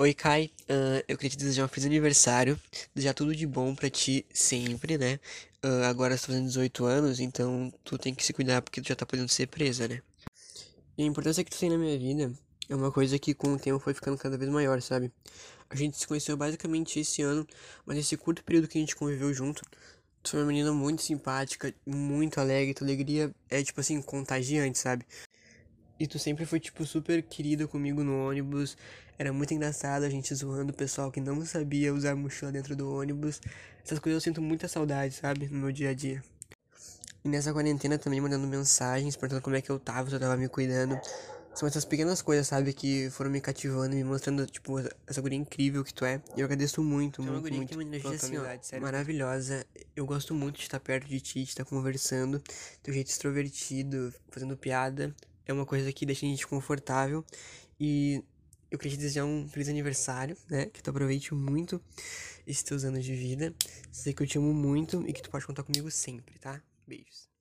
Oi, Kai. Ah, eu queria te desejar um feliz aniversário. Desejar tudo de bom pra ti sempre, né? Ah, agora você tá fazendo 18 anos, então tu tem que se cuidar porque tu já tá podendo ser presa, né? E a importância que tu tem na minha vida é uma coisa que com o tempo foi ficando cada vez maior, sabe? A gente se conheceu basicamente esse ano, mas nesse curto período que a gente conviveu junto, tu foi uma menina muito simpática, muito alegre, tua alegria é tipo assim, contagiante, sabe? E tu sempre foi, tipo, super querida comigo no ônibus. Era muito engraçado a gente zoando o pessoal que não sabia usar mochila dentro do ônibus. Essas coisas eu sinto muita saudade, sabe? No meu dia a dia. E nessa quarentena também mandando mensagens, perguntando como é que eu tava, se eu tava me cuidando. São essas pequenas coisas, sabe, que foram me cativando me mostrando, tipo, essa guria incrível que tu é. E eu agradeço muito, muito, muito. Que tem uma energia assim, ó, maravilhosa. Eu gosto muito de estar perto de ti, de estar conversando. Teu jeito extrovertido, fazendo piada é uma coisa que deixa a gente confortável. E eu queria te desejar um feliz aniversário, né? Que tu aproveite muito esses teus anos de vida. Sei que eu te amo muito e que tu pode contar comigo sempre, tá? Beijos.